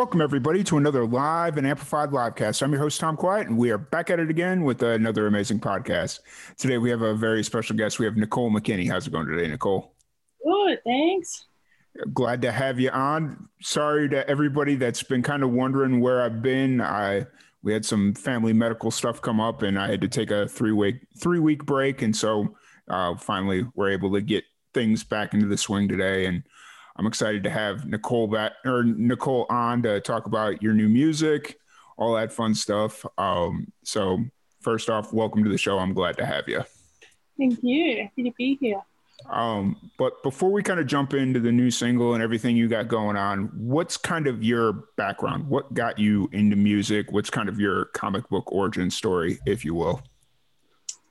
Welcome, everybody, to another live and amplified livecast. I'm your host, Tom Quiet, and we are back at it again with another amazing podcast. Today, we have a very special guest. We have Nicole McKinney. How's it going today, Nicole? Good, thanks. Glad to have you on. Sorry to everybody that's been kind of wondering where I've been. I we had some family medical stuff come up, and I had to take a three week three week break, and so uh, finally we're able to get things back into the swing today. And I'm excited to have Nicole back or Nicole on to talk about your new music, all that fun stuff. Um, so first off, welcome to the show. I'm glad to have you. Thank you. Happy to be here. Um, but before we kind of jump into the new single and everything you got going on, what's kind of your background? What got you into music? What's kind of your comic book origin story, if you will?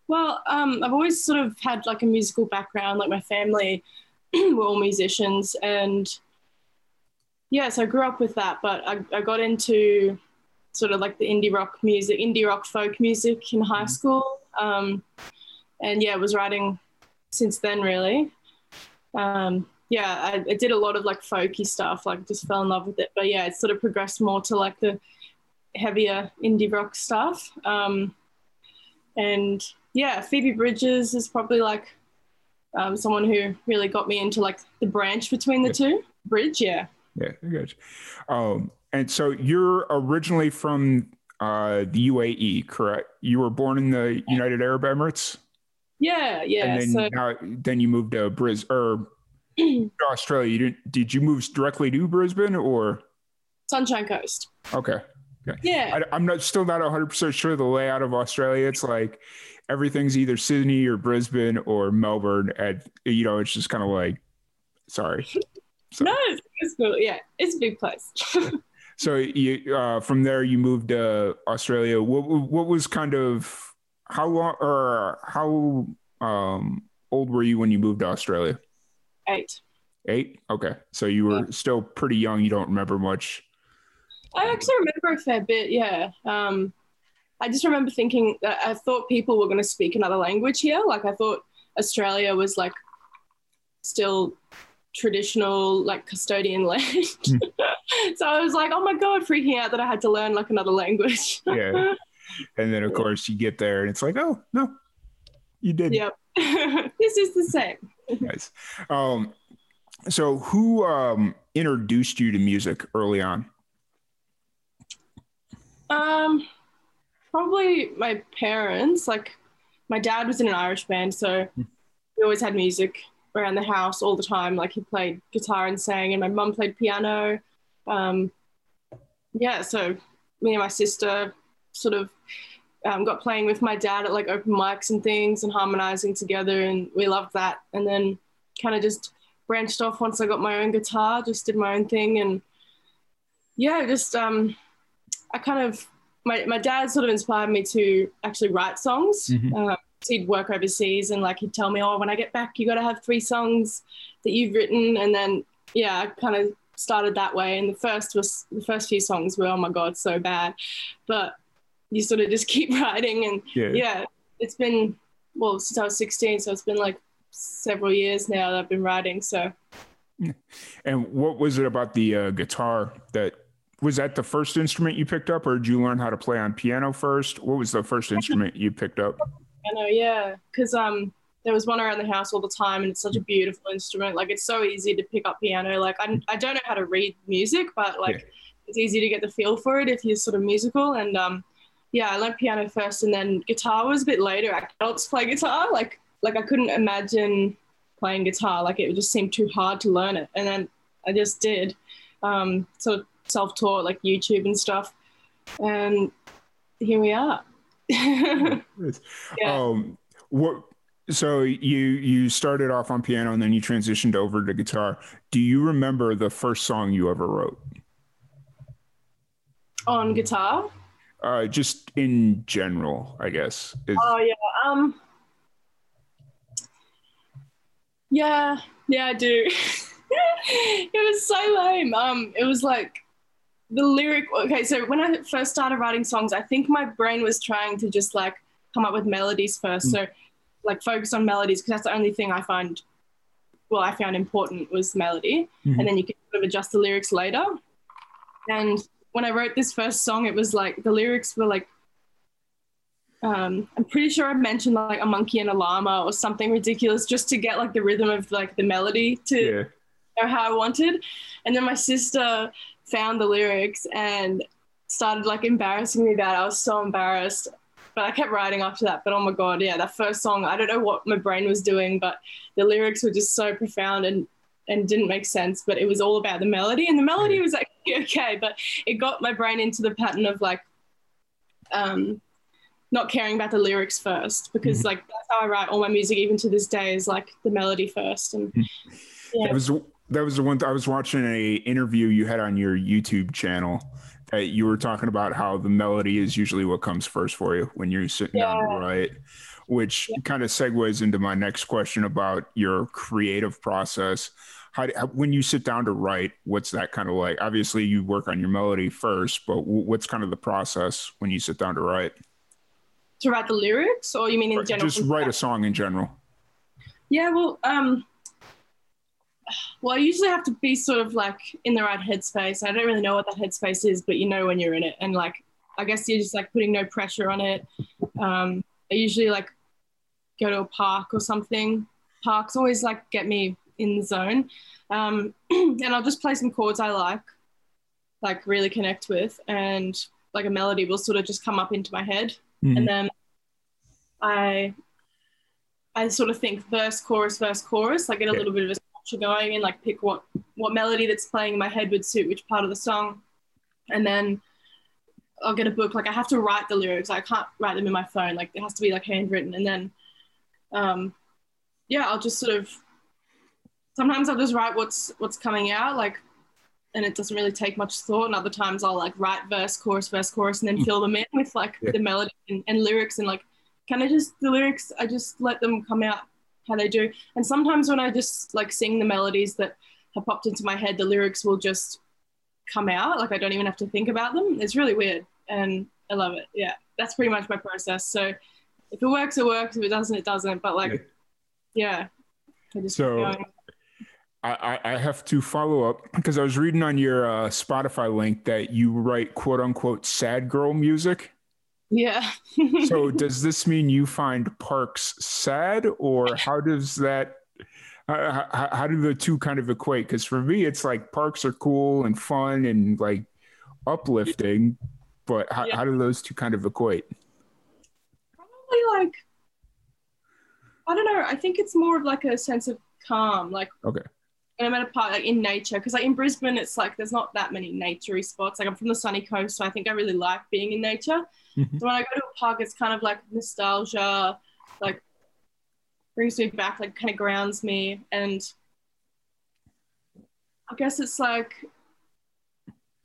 Well, um, I've always sort of had like a musical background. Like my family were all musicians, and yeah, so I grew up with that. But I, I got into sort of like the indie rock music, indie rock folk music in high school, um, and yeah, was writing since then really. Um, yeah, I, I, did a lot of like folky stuff, like just fell in love with it. But yeah, it sort of progressed more to like the heavier indie rock stuff. Um, and yeah, Phoebe Bridgers is probably like um, someone who really got me into like the branch between the yeah. two bridge. Yeah. Yeah, I got you. Um, and so you're originally from uh, the UAE, correct? You were born in the United Arab Emirates. Yeah, yeah. And then, so, now, then you moved to Bris or Australia. You didn't? Did you move directly to Brisbane or Sunshine Coast? Okay. Okay. Yeah. I, am not still not 100 percent sure the layout of Australia. It's like everything's either Sydney or Brisbane or Melbourne. And you know, it's just kind of like, sorry. No, it's cool. Yeah, it's a big place. so you uh, from there you moved to Australia. What what was kind of how long or how um, old were you when you moved to Australia? Eight. Eight. Okay, so you were yeah. still pretty young. You don't remember much. I actually remember a fair bit. Yeah. Um, I just remember thinking that I thought people were going to speak another language here. Like I thought Australia was like still traditional like custodian land. Mm. so I was like, oh my god, freaking out that I had to learn like another language. yeah. And then of course you get there and it's like, oh no, you did. Yep. this is the same. nice. Um, so who um, introduced you to music early on? Um, probably my parents. Like, my dad was in an Irish band, so we always had music around the house all the time. Like, he played guitar and sang, and my mum played piano. Um, yeah, so me and my sister sort of um, got playing with my dad at like open mics and things and harmonizing together, and we loved that. And then kind of just branched off once I got my own guitar, just did my own thing, and yeah, just um, I kind of my my dad sort of inspired me to actually write songs. Mm-hmm. Uh, he'd work overseas and like he'd tell me, "Oh, when I get back, you got to have three songs that you've written." And then yeah, I kind of started that way. And the first was the first few songs were oh my god, so bad, but you sort of just keep writing and yeah, yeah it's been well since I was 16, so it's been like several years now that I've been writing. So. And what was it about the uh, guitar that was that the first instrument you picked up, or did you learn how to play on piano first? What was the first instrument you picked up? Piano, yeah, because um, there was one around the house all the time, and it's such a beautiful instrument. Like it's so easy to pick up piano. Like I, I don't know how to read music, but like yeah. it's easy to get the feel for it if you're sort of musical. And um, yeah, I learned piano first, and then guitar was a bit later. Adults play guitar, like like I couldn't imagine playing guitar. Like it just seemed too hard to learn it, and then I just did. Um, so self-taught like YouTube and stuff. And here we are. yeah. Um, what so you you started off on piano and then you transitioned over to guitar. Do you remember the first song you ever wrote? On guitar? Uh, just in general, I guess. Is- oh yeah. Um. Yeah, yeah, I do. it was so lame. Um, it was like the lyric. Okay, so when I first started writing songs, I think my brain was trying to just like come up with melodies first. Mm. So, like, focus on melodies because that's the only thing I find. Well, I found important was melody, mm-hmm. and then you can sort of adjust the lyrics later. And when I wrote this first song, it was like the lyrics were like um, I'm pretty sure I mentioned like a monkey and a llama or something ridiculous just to get like the rhythm of like the melody to yeah. know how I wanted. And then my sister found the lyrics and started like embarrassing me about it. I was so embarrassed. But I kept writing after that. But oh my god, yeah, that first song, I don't know what my brain was doing, but the lyrics were just so profound and and didn't make sense. But it was all about the melody, and the melody was actually okay, but it got my brain into the pattern of like um not caring about the lyrics first because mm-hmm. like that's how I write all my music even to this day is like the melody first and mm-hmm. yeah. was that was the one I was watching a interview you had on your YouTube channel that you were talking about how the melody is usually what comes first for you when you're sitting yeah. down to write which yeah. kind of segues into my next question about your creative process how, do, how, when you sit down to write what's that kind of like obviously you work on your melody first but what's kind of the process when you sit down to write to write the lyrics, or you mean in general? Just write a song in general. Yeah, well, um, well, I usually have to be sort of like in the right headspace. I don't really know what that headspace is, but you know when you're in it, and like I guess you're just like putting no pressure on it. Um, I usually like go to a park or something. Parks always like get me in the zone, um, and I'll just play some chords I like, like really connect with, and like a melody will sort of just come up into my head Mm-hmm. And then I I sort of think verse, chorus, verse, chorus, I get a little bit of a going and like pick what what melody that's playing in my head would suit which part of the song. And then I'll get a book. Like I have to write the lyrics. I can't write them in my phone. Like it has to be like handwritten. And then um yeah, I'll just sort of sometimes I'll just write what's what's coming out. Like and it doesn't really take much thought. And other times I'll like write verse, chorus, verse, chorus, and then mm. fill them in with like yeah. the melody and, and, lyrics. And like, kind of just the lyrics, I just let them come out how they do. And sometimes when I just like sing the melodies that have popped into my head, the lyrics will just come out. Like I don't even have to think about them. It's really weird. And I love it. Yeah. That's pretty much my process. So if it works, it works. If it doesn't, it doesn't. But like, yeah. I just so I, I have to follow up because I was reading on your uh, Spotify link that you write quote unquote sad girl music. Yeah. so does this mean you find Parks sad, or how does that? Uh, how, how do the two kind of equate? Because for me, it's like Parks are cool and fun and like uplifting, but how, yeah. how do those two kind of equate? Probably like I don't know. I think it's more of like a sense of calm. Like okay and I'm at a park like in nature because like in Brisbane it's like there's not that many naturey spots. Like I'm from the sunny coast, so I think I really like being in nature. Mm-hmm. So when I go to a park, it's kind of like nostalgia, like brings me back, like kind of grounds me, and I guess it's like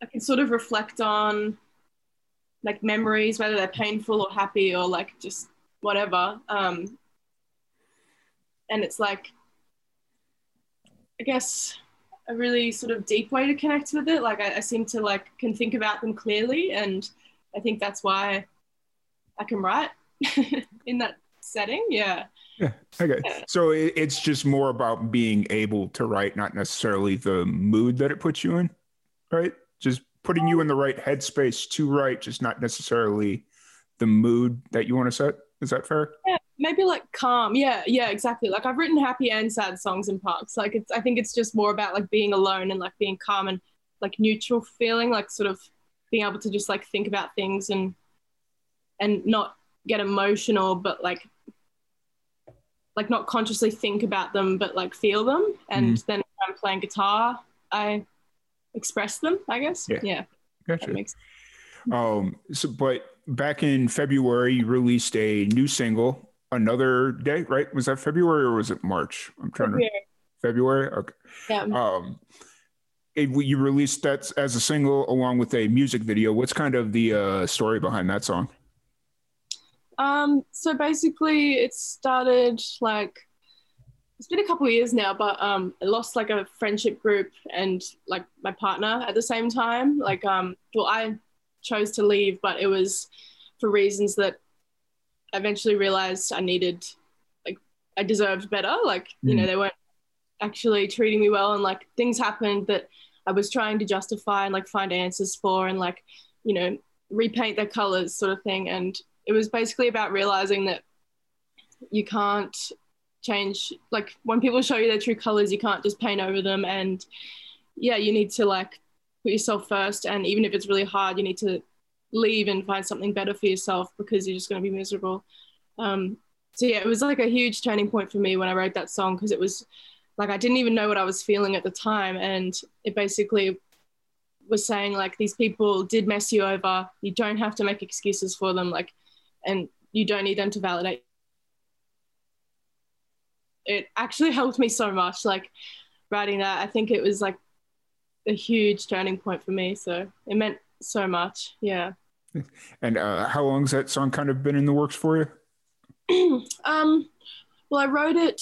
I can sort of reflect on like memories, whether they're painful or happy or like just whatever. Um, and it's like I guess a really sort of deep way to connect with it. Like I, I, seem to like can think about them clearly, and I think that's why I can write in that setting. Yeah. Yeah. Okay. Yeah. So it, it's just more about being able to write, not necessarily the mood that it puts you in, right? Just putting you in the right headspace to write, just not necessarily the mood that you want to set. Is that fair? Yeah, maybe like calm. Yeah, yeah, exactly. Like I've written happy and sad songs in parks. Like it's I think it's just more about like being alone and like being calm and like neutral feeling, like sort of being able to just like think about things and and not get emotional, but like like not consciously think about them, but like feel them. And mm. then I'm playing guitar, I express them. I guess. Yeah. yeah gotcha. Makes- um. So, but back in February, you released a new single, Another Day, right? Was that February or was it March? I'm trying February. to February. Okay. Yeah. Um, it, you released that as a single along with a music video. What's kind of the uh, story behind that song? Um, so basically, it started like it's been a couple years now, but um, I lost like a friendship group and like my partner at the same time. Like, um, well, I chose to leave, but it was for reasons that eventually realized I needed, like, I deserved better. Like, mm. you know, mm. they weren't actually treating me well, and like things happened that I was trying to justify and like find answers for, and like, you know, repaint their colors, sort of thing. And it was basically about realizing that you can't change like when people show you their true colors you can't just paint over them and yeah you need to like put yourself first and even if it's really hard you need to leave and find something better for yourself because you're just going to be miserable. Um, so yeah it was like a huge turning point for me when i wrote that song because it was like i didn't even know what i was feeling at the time and it basically was saying like these people did mess you over. You don't have to make excuses for them like and you don't need them to validate. It actually helped me so much like writing that. I think it was like a huge turning point for me so it meant so much yeah and uh, how long has that song kind of been in the works for you um well i wrote it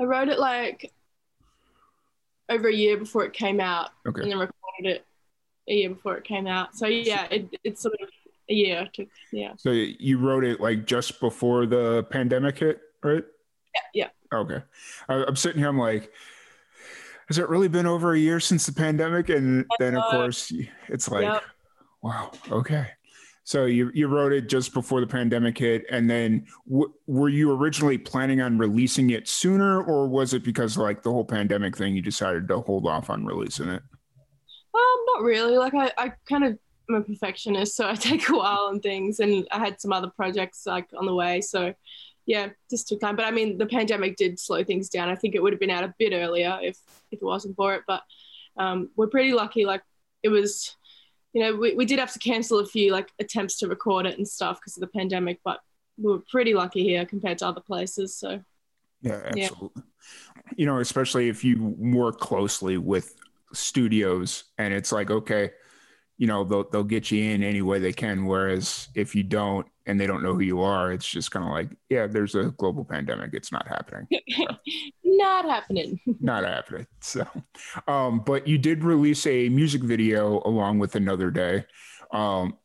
i wrote it like over a year before it came out okay. and then recorded it a year before it came out so yeah it, it's sort of a year to yeah so you wrote it like just before the pandemic hit right yeah. yeah. Okay. I, am sitting here. I'm like, has it really been over a year since the pandemic? And then, of course, it's like, yep. Wow. Okay. So you you wrote it just before the pandemic hit, and then w- were you originally planning on releasing it sooner, or was it because like the whole pandemic thing, you decided to hold off on releasing it? Um, not really. Like I, I kind of am a perfectionist, so I take a while on things, and I had some other projects like on the way, so yeah, just took time. But I mean, the pandemic did slow things down. I think it would have been out a bit earlier if if it wasn't for it. But um, we're pretty lucky. Like it was, you know, we, we did have to cancel a few like attempts to record it and stuff because of the pandemic. But we were pretty lucky here compared to other places. So yeah, absolutely. Yeah. You know, especially if you work closely with studios and it's like okay you know they'll they'll get you in any way they can whereas if you don't and they don't know who you are it's just kind of like yeah there's a global pandemic it's not happening not happening. Not happening. So um but you did release a music video along with another day. Um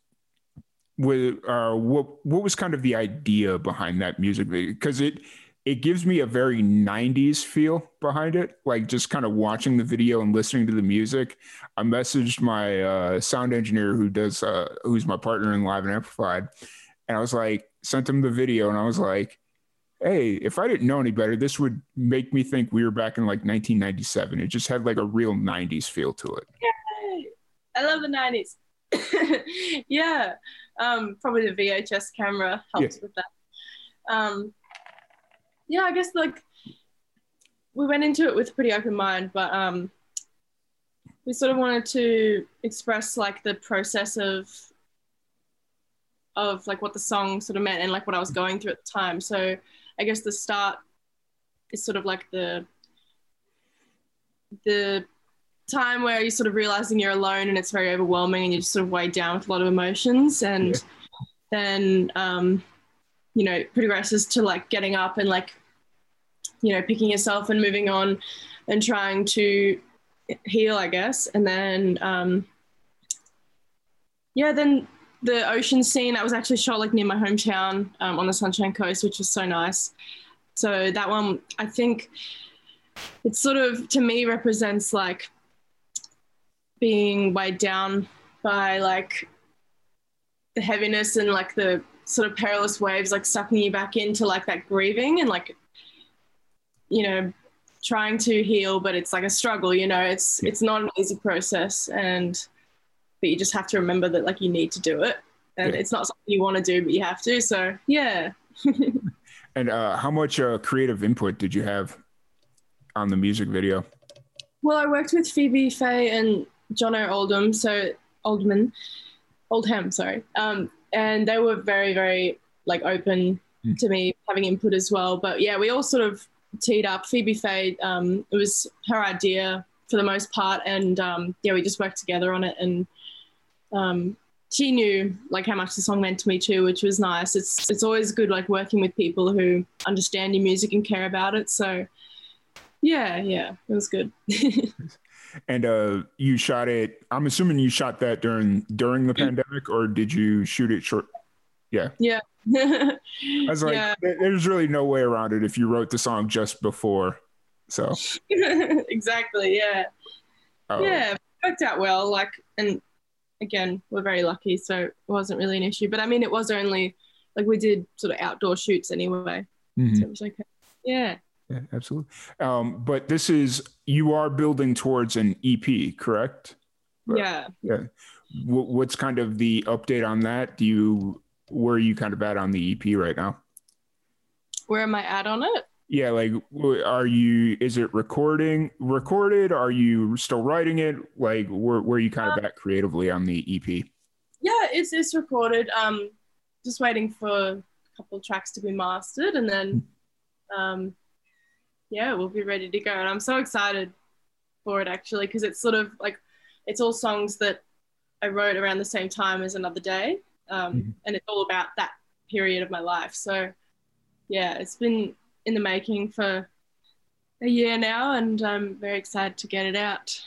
with uh what what was kind of the idea behind that music video? Because it it gives me a very 90s feel behind it like just kind of watching the video and listening to the music. I messaged my uh, sound engineer who does uh, who's my partner in live and amplified and i was like sent him the video and i was like hey if i didn't know any better this would make me think we were back in like 1997 it just had like a real 90s feel to it Yay. i love the 90s yeah um, probably the vhs camera helps yeah. with that um, yeah, I guess like we went into it with a pretty open mind, but um, we sort of wanted to express like the process of of like what the song sort of meant and like what I was going through at the time. So I guess the start is sort of like the the time where you're sort of realizing you're alone and it's very overwhelming and you're just sort of weighed down with a lot of emotions and yeah. then um, you know progresses to like getting up and like you know, picking yourself and moving on and trying to heal, I guess. And then, um, yeah, then the ocean scene that was actually shot like near my hometown um, on the Sunshine Coast, which was so nice. So that one, I think, it sort of to me represents like being weighed down by like the heaviness and like the sort of perilous waves like sucking you back into like that grieving and like you know, trying to heal, but it's like a struggle, you know, it's it's not an easy process and but you just have to remember that like you need to do it. And yeah. it's not something you want to do, but you have to. So yeah. and uh, how much uh, creative input did you have on the music video? Well, I worked with Phoebe Fay and John O. Oldham, so Oldman, Oldham, sorry. Um, and they were very, very like open mm. to me having input as well. But yeah, we all sort of teed up. Phoebe Fay, um, it was her idea for the most part, and um, yeah, we just worked together on it, and um, she knew like how much the song meant to me too, which was nice. It's it's always good like working with people who understand your music and care about it. So yeah, yeah, it was good. and uh you shot it i'm assuming you shot that during during the pandemic or did you shoot it short yeah yeah i was like yeah. there's really no way around it if you wrote the song just before so exactly yeah oh. yeah worked out well like and again, we're very lucky, so it wasn't really an issue. But I mean, it was only like we did sort of outdoor shoots anyway, mm-hmm. so it was okay. Yeah. Yeah, absolutely. Um, but this is you are building towards an EP, correct? Yeah. Yeah. What's kind of the update on that? Do you where are you kind of at on the EP right now? Where am I at on it? Yeah like are you is it recording recorded? Are you still writing it? Like where, where are you kind of um, at creatively on the ep yeah it's it's recorded. Um just waiting for a couple tracks to be mastered and then um yeah we'll be ready to go. And i'm so excited for it actually because it's sort of like it's all songs that i wrote around the same time as another day um, mm-hmm. and it's all about that period of my life. So yeah it's been in the making for a year now, and I'm very excited to get it out.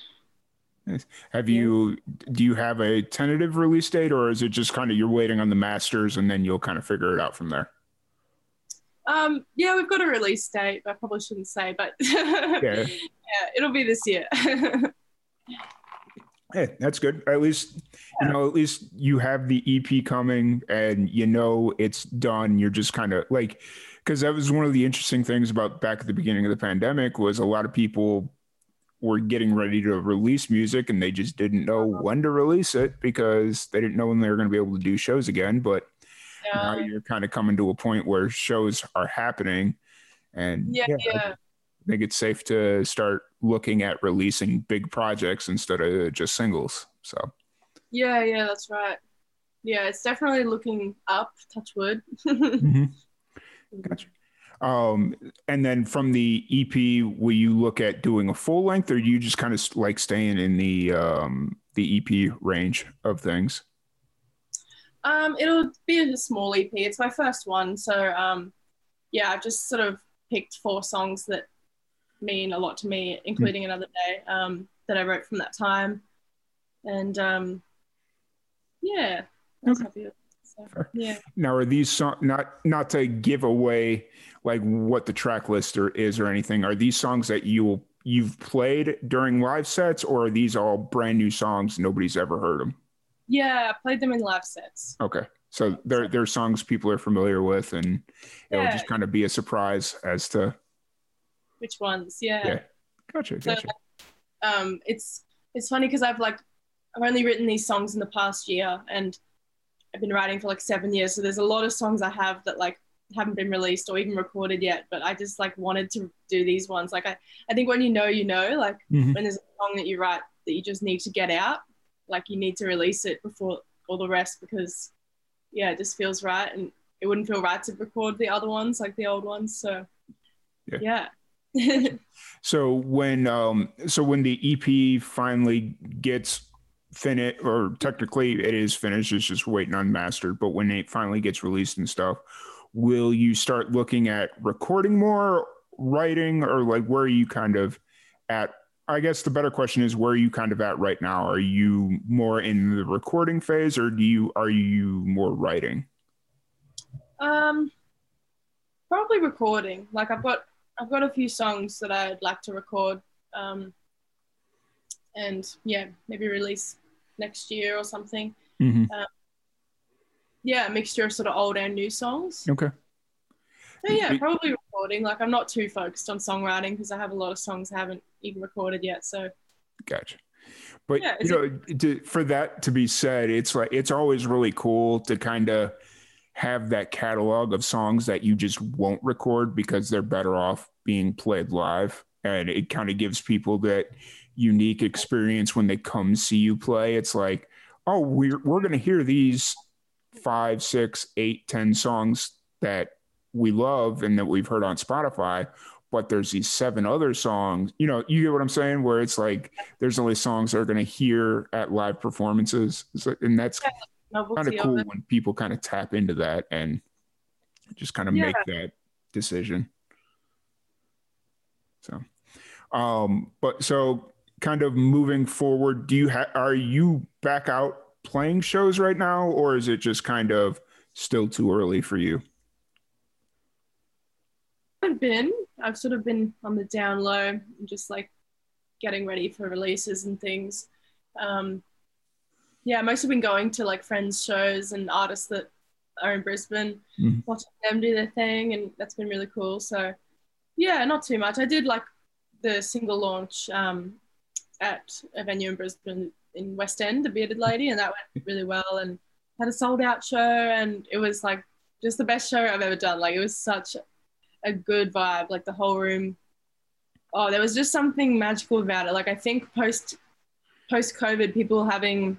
Have you do you have a tentative release date, or is it just kind of you're waiting on the masters and then you'll kind of figure it out from there? Um, yeah, we've got a release date. But I probably shouldn't say, but yeah. yeah, it'll be this year. hey, that's good. At least you know, at least you have the EP coming, and you know it's done. You're just kind of like because that was one of the interesting things about back at the beginning of the pandemic was a lot of people were getting ready to release music and they just didn't know uh-huh. when to release it because they didn't know when they were going to be able to do shows again but yeah. now you're kind of coming to a point where shows are happening and yeah, yeah, yeah. I think it's safe to start looking at releasing big projects instead of just singles so yeah yeah that's right yeah it's definitely looking up touch wood mm-hmm. Gotcha. Um, and then from the EP, will you look at doing a full length, or you just kind of like staying in the um, the EP range of things? Um, it'll be a small EP. It's my first one, so um, yeah, I've just sort of picked four songs that mean a lot to me, including mm. another day um, that I wrote from that time, and um, yeah, okay. Happy with so, yeah. Now, are these songs not not to give away like what the track list or is or anything? Are these songs that you you've played during live sets, or are these all brand new songs nobody's ever heard them? Yeah, I played them in live sets. Okay, so they're they're songs people are familiar with, and it'll just kind of be a surprise as to which ones. Yeah. Yeah. Gotcha. Gotcha. So, um, it's it's funny because I've like I've only written these songs in the past year, and I've been writing for like seven years. So there's a lot of songs I have that like haven't been released or even recorded yet, but I just like wanted to do these ones. Like I, I think when you know, you know, like mm-hmm. when there's a song that you write that you just need to get out, like you need to release it before all the rest because yeah, it just feels right. And it wouldn't feel right to record the other ones, like the old ones. So yeah. yeah. so when um so when the EP finally gets finished, or technically it is finished. It's just waiting on mastered. But when it finally gets released and stuff, will you start looking at recording more, writing, or like where are you kind of at? I guess the better question is where are you kind of at right now? Are you more in the recording phase, or do you are you more writing? Um, probably recording. Like I've got I've got a few songs that I'd like to record. Um, and yeah, maybe release next year or something. Mm-hmm. Um, yeah, a mixture of sort of old and new songs. Okay. So yeah, probably recording. Like I'm not too focused on songwriting because I have a lot of songs I haven't even recorded yet. So. Gotcha. But yeah, you know, to, for that to be said, it's like it's always really cool to kind of have that catalog of songs that you just won't record because they're better off being played live, and it kind of gives people that unique experience when they come see you play. It's like, oh, we're we're gonna hear these five, six, eight, ten songs that we love and that we've heard on Spotify, but there's these seven other songs. You know, you get what I'm saying? Where it's like there's only songs they're going to hear at live performances, so, and that's kind of cool when people kind of tap into that and just kind of yeah. make that decision. So, um, but so kind of moving forward, do you have are you back out playing shows right now, or is it just kind of still too early for you? I've been. I've sort of been on the down low, and just like getting ready for releases and things. Um, yeah, I've mostly been going to like friends' shows and artists that are in Brisbane, mm. watching them do their thing, and that's been really cool. So, yeah, not too much. I did like the single launch um, at a venue in Brisbane in West End, the Bearded Lady, and that went really well. And had a sold out show, and it was like just the best show I've ever done. Like it was such a good vibe. Like the whole room. Oh, there was just something magical about it. Like I think post post COVID, people having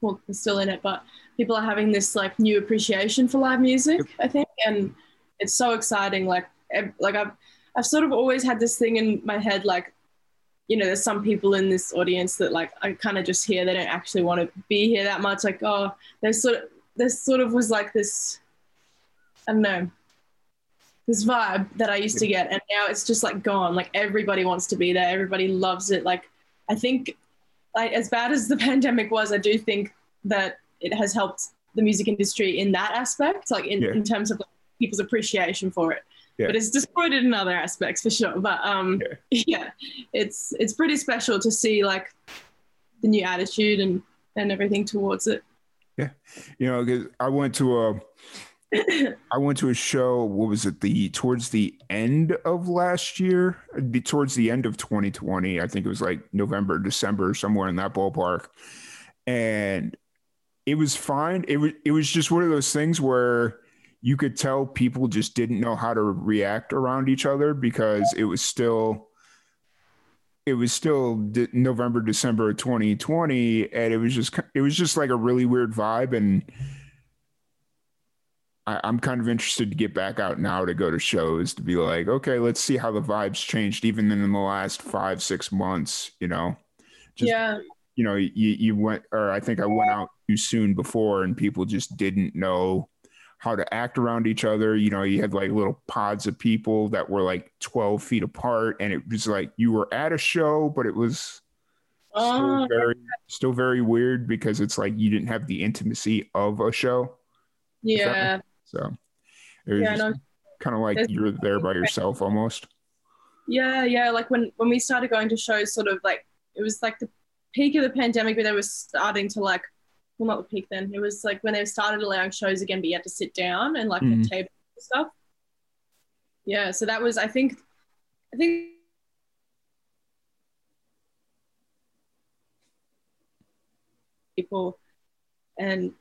well, we're still in it, but people are having this like new appreciation for live music. I think, and it's so exciting. Like like I've I've sort of always had this thing in my head, like you know, there's some people in this audience that like I kind of just hear they don't actually want to be here that much. Like, oh, there's sort of this sort of was like this, I don't know, this vibe that I used to get, and now it's just like gone. Like everybody wants to be there, everybody loves it. Like I think, like as bad as the pandemic was, I do think that it has helped the music industry in that aspect, like in, yeah. in terms of like, people's appreciation for it. Yeah. But it's disappointed in other aspects for sure. But um, yeah. yeah, it's it's pretty special to see like the new attitude and and everything towards it. Yeah, you know, I went to a I went to a show. What was it? The towards the end of last year, towards the end of 2020. I think it was like November, December, somewhere in that ballpark. And it was fine. It was it was just one of those things where you could tell people just didn't know how to react around each other because it was still it was still de- November, December of 2020, and it was just it was just like a really weird vibe and I, am kind of interested to get back out now to go to shows to be like, okay, let's see how the vibes changed even in the last five, six months, you know? Just, yeah. You know, you, you went, or I think I went out too soon before and people just didn't know how to act around each other. You know, you had like little pods of people that were like 12 feet apart and it was like you were at a show, but it was still oh. very, still very weird because it's like you didn't have the intimacy of a show. Yeah. So it was yeah, no, kind of like you're there by yourself almost. Yeah, yeah. Like when when we started going to shows, sort of like it was like the peak of the pandemic, but they were starting to like, well, not the peak then. It was like when they started allowing shows again, but you had to sit down and like mm. Mm-hmm. table stuff. Yeah, so that was I think, I think people and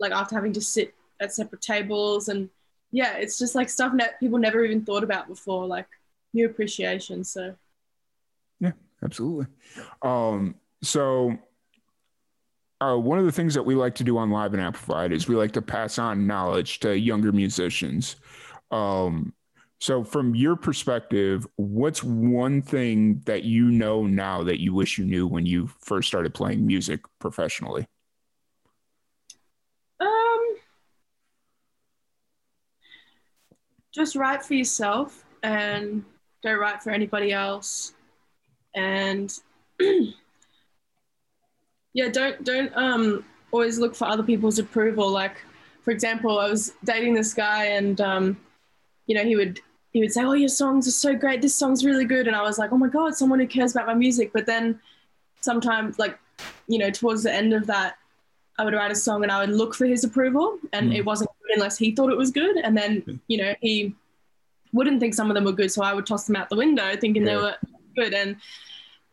like after having to sit at separate tables and yeah it's just like stuff that people never even thought about before like new appreciation so yeah absolutely um so uh, one of the things that we like to do on live and amplified is we like to pass on knowledge to younger musicians um so from your perspective what's one thing that you know now that you wish you knew when you first started playing music professionally Um, just write for yourself and don't write for anybody else. And yeah, don't don't um always look for other people's approval. Like for example, I was dating this guy and um, you know, he would he would say, Oh, your songs are so great, this song's really good. And I was like, Oh my God, someone who cares about my music. But then sometimes like, you know, towards the end of that, I would write a song and I would look for his approval and mm. it wasn't good unless he thought it was good. And then, you know, he wouldn't think some of them were good. So I would toss them out the window thinking yeah. they were good. And,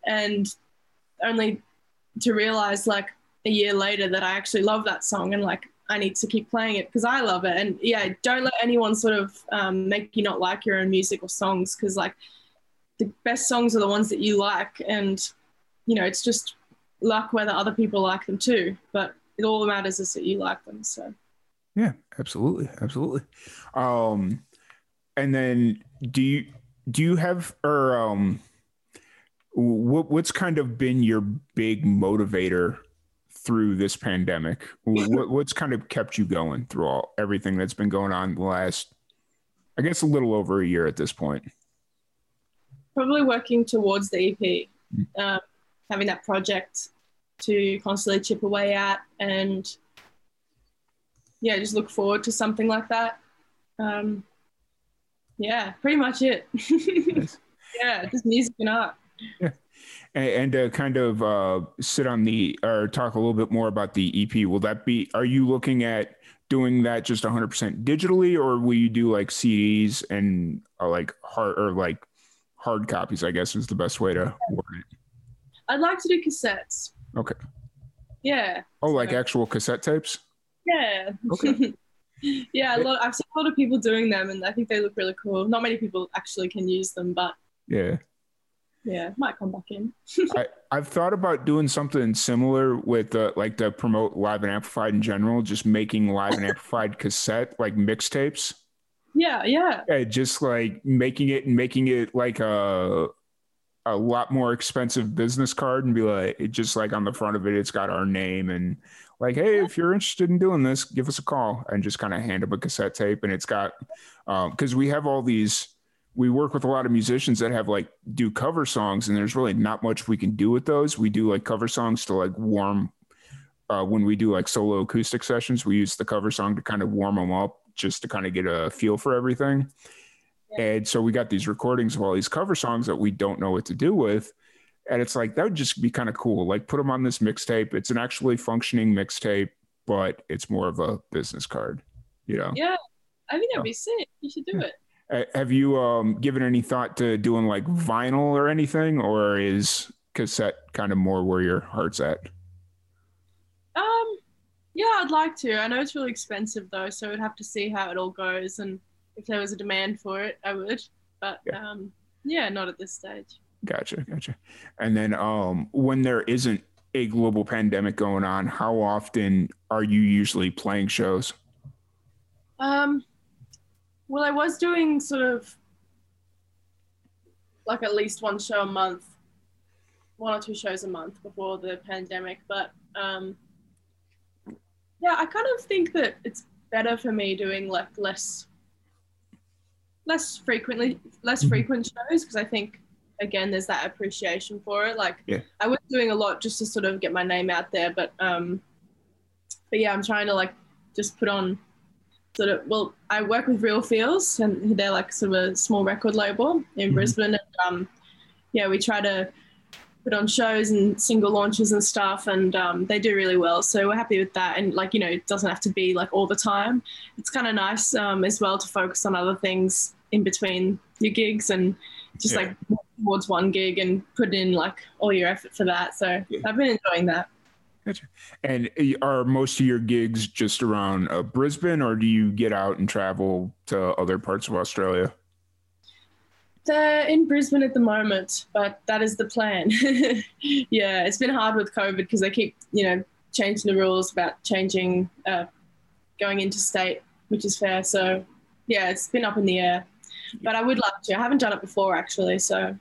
and only to realize like a year later that I actually love that song and like I need to keep playing it because I love it. And yeah, don't let anyone sort of um, make you not like your own music or songs because like the best songs are the ones that you like. And, you know, it's just luck whether other people like them too. But it all that matters is that you like them. So yeah, absolutely, absolutely. Um, and then do you do you have or um what what's kind of been your big motivator through this pandemic? what, what's kind of kept you going through all everything that's been going on the last, I guess, a little over a year at this point? Probably working towards the EP, mm. um, having that project to constantly chip away at, and yeah, just look forward to something like that. Um, yeah, pretty much it. yeah, just music and art. Yeah. And, and kind of uh, sit on the or talk a little bit more about the EP. Will that be? Are you looking at doing that just 100% digitally, or will you do like CDs and uh, like hard or like hard copies? I guess is the best way to word it. I'd like to do cassettes. Okay. Yeah. Oh, like actual cassette tapes? Yeah. Okay. yeah, a lot, I've seen a lot of people doing them, and I think they look really cool. Not many people actually can use them, but yeah, yeah, might come back in. I, I've thought about doing something similar with the like to promote live and amplified in general, just making live and amplified cassette like mixtapes. Yeah, yeah. yeah. Just like making it and making it like a a lot more expensive business card and be like it just like on the front of it it's got our name and like hey if you're interested in doing this give us a call and just kind of hand them a cassette tape and it's got because um, we have all these we work with a lot of musicians that have like do cover songs and there's really not much we can do with those. We do like cover songs to like warm uh, when we do like solo acoustic sessions we use the cover song to kind of warm them up just to kind of get a feel for everything. Yeah. and so we got these recordings of all these cover songs that we don't know what to do with and it's like that would just be kind of cool. Like put them on this mixtape. It's an actually functioning mixtape but it's more of a business card you know? Yeah. I think that'd be sick. You should do it have you um, given any thought to doing like vinyl or anything, or is cassette kind of more where your heart's at? Um, yeah, I'd like to. I know it's really expensive though, so we'd have to see how it all goes, and if there was a demand for it, I would. But yeah, um, yeah not at this stage. Gotcha, gotcha. And then, um, when there isn't a global pandemic going on, how often are you usually playing shows? Um, well, I was doing sort of like at least one show a month, one or two shows a month before the pandemic. But um, yeah, I kind of think that it's better for me doing like less, less frequently, less mm-hmm. frequent shows because I think again there's that appreciation for it. Like yeah. I was doing a lot just to sort of get my name out there, but um, but yeah, I'm trying to like just put on sort of well i work with real feels and they're like sort of a small record label in mm-hmm. brisbane and um, yeah we try to put on shows and single launches and stuff and um, they do really well so we're happy with that and like you know it doesn't have to be like all the time it's kind of nice um, as well to focus on other things in between your gigs and just yeah. like towards one gig and put in like all your effort for that so yeah. i've been enjoying that Gotcha. And uh, are most of your gigs just around uh, Brisbane, or do you get out and travel to other parts of Australia? They're in Brisbane at the moment, but that is the plan. yeah, it's been hard with COVID because they keep, you know, changing the rules about changing, uh, going interstate, which is fair. So, yeah, it's been up in the air. But I would love to. I haven't done it before actually, so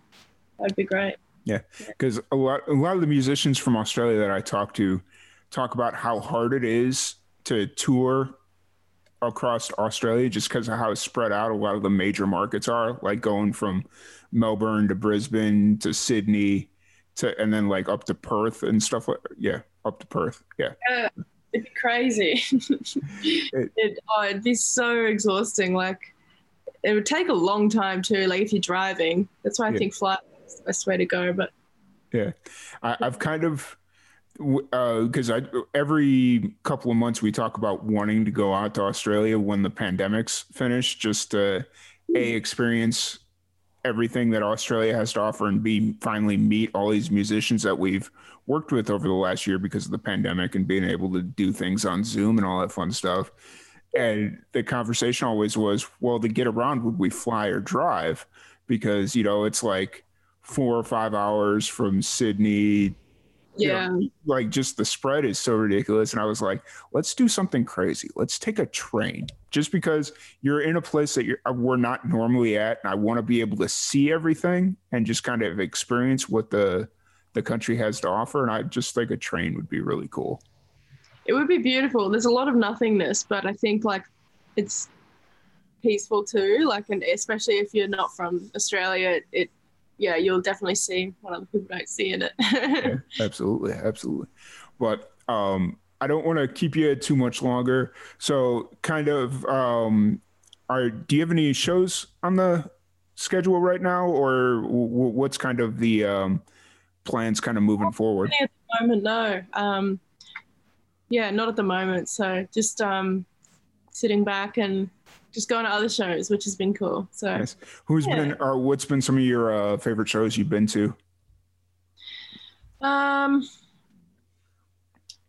that'd be great. Yeah, because a lot a lot of the musicians from Australia that I talk to talk about how hard it is to tour across Australia just because of how spread out a lot of the major markets are, like going from Melbourne to Brisbane to Sydney to and then like up to Perth and stuff like yeah, up to Perth. Yeah. yeah it'd be crazy. it, it, oh, it'd be so exhausting. Like it would take a long time too, like if you're driving. That's why I yeah. think flight best way to go. But yeah, I, have kind of uh, because uh, I every couple of months we talk about wanting to go out to Australia when the pandemic's finished, just to a experience everything that Australia has to offer and b finally meet all these musicians that we've worked with over the last year because of the pandemic and being able to do things on Zoom and all that fun stuff. And the conversation always was, well, to get around, would we fly or drive? Because you know, it's like four or five hours from Sydney Yeah. know, like just the spread is so ridiculous. And I was like, let's do something crazy. Let's take a train just because you're in a place that you're, uh, we're not normally at. And I want to be able to see everything and just kind of experience what the, the country has to offer. And I just think a train would be really cool. It would be beautiful. There's a lot of nothingness, but I think like it's peaceful too. Like, and especially if you're not from Australia, it, it yeah, you'll definitely see what other people don't see in it. yeah, absolutely, absolutely. But um, I don't want to keep you too much longer. So, kind of, um, are do you have any shows on the schedule right now, or w- what's kind of the um, plans, kind of moving forward? At the moment, no. Um, yeah, not at the moment. So just um, sitting back and just going to other shows, which has been cool. So, nice. who's yeah. been or what's been some of your uh, favorite shows you've been to? Um,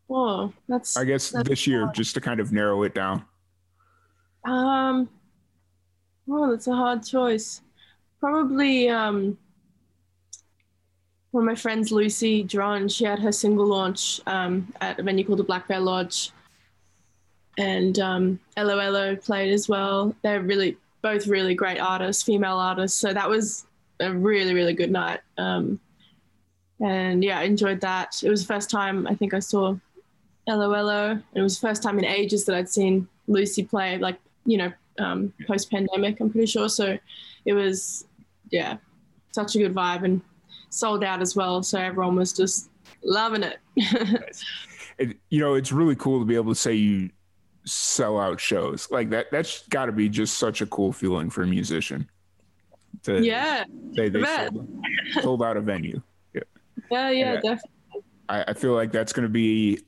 well, that's I guess that's this year, just to kind of narrow it down. Um, well, that's a hard choice. Probably um, one of my friends, Lucy Dron, she had her single launch um, at a venue called the Black Bear Lodge and um, LOLO played as well. They're really both really great artists, female artists. So that was a really really good night. Um, and yeah, I enjoyed that. It was the first time I think I saw LOLO. It was the first time in ages that I'd seen Lucy play, like you know, um, post pandemic. I'm pretty sure. So it was yeah, such a good vibe and sold out as well. So everyone was just loving it. it you know, it's really cool to be able to say you sell out shows. Like that that's got to be just such a cool feeling for a musician to yeah say they sold, sold, out a venue. Yeah. Yeah, yeah uh, definitely. I, I feel like that's going to be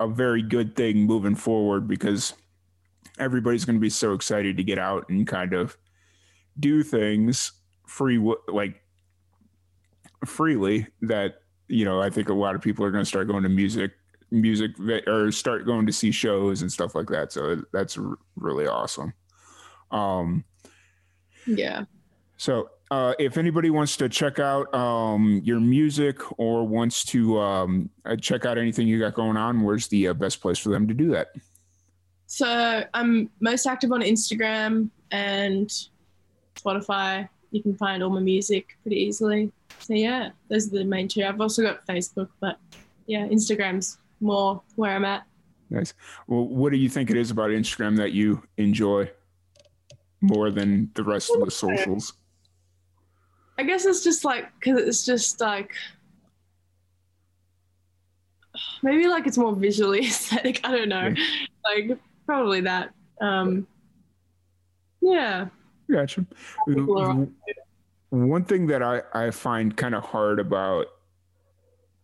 a very good thing moving forward because everybody's going to be so excited to get out and kind of do things free like freely that you know i think a lot of people are going to start going to music music or start going to see shows and stuff like that. So that's really awesome. Um, yeah. So uh, if anybody wants to check out um, your music or wants to um, uh, check out anything you got going on, where's the uh, best place for them to do that? So I'm most active on Instagram and Spotify. You can find all my music pretty easily. So yeah, those are the main two. I've also got Facebook, but yeah, Instagram's more where I'm at. Nice. Well, what do you think it is about Instagram that you enjoy more than the rest of the socials? I guess it's just like because it's just like maybe like it's more visually aesthetic. I don't know. Yeah. Like probably that. Um, yeah. Gotcha. One thing that I, I find kind of hard about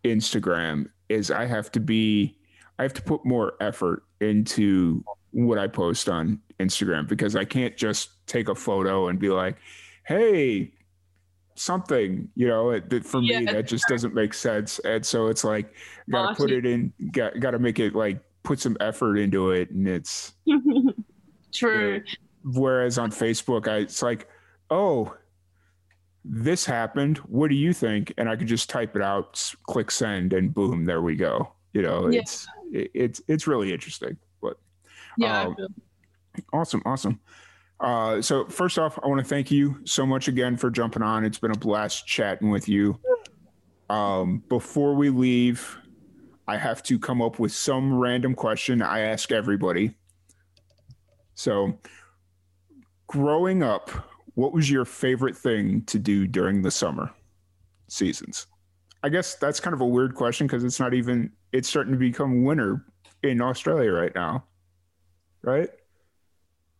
Instagram is I have to be I have to put more effort into what I post on Instagram because I can't just take a photo and be like, "Hey, something," you know, it, for yeah, me that just doesn't make sense. And so it's like got to put it in got got to make it like put some effort into it and it's true. You know, whereas on Facebook I it's like, "Oh, this happened. What do you think? And I could just type it out, click send, and boom, there we go. You know, yeah. it's it, it's it's really interesting. But yeah, um, awesome, awesome. Uh, so first off, I want to thank you so much again for jumping on. It's been a blast chatting with you. Um, before we leave, I have to come up with some random question I ask everybody. So, growing up, what was your favorite thing to do during the summer seasons? I guess that's kind of a weird question because it's not even it's starting to become winter in Australia right now. Right?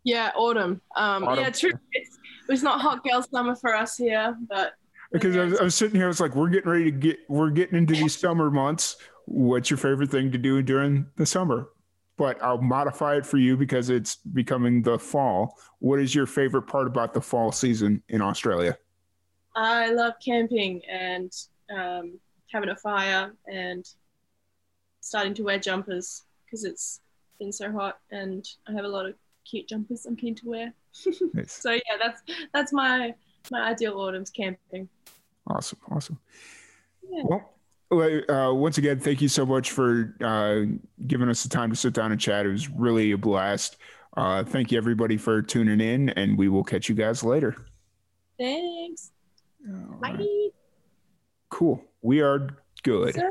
Yeah, autumn. Um autumn. yeah, true. It's, it's not hot girl summer for us here, but because I was, I was, sitting here, I was like, we're getting ready to get, we're getting into these summer months. What's your favorite thing to do during the summer? But I'll modify it for you because it's becoming the fall. What is your favorite part about the fall season in Australia? I love camping and um, having a fire and starting to wear jumpers because it's been so hot and I have a lot of cute jumpers I'm keen to wear. nice. So yeah, that's that's my my ideal autumn's camping. Awesome, awesome. Yeah. Well, uh, once again, thank you so much for uh, giving us the time to sit down and chat. It was really a blast. Uh, thank you, everybody, for tuning in, and we will catch you guys later. Thanks. Bye. Cool. We are good. Sir?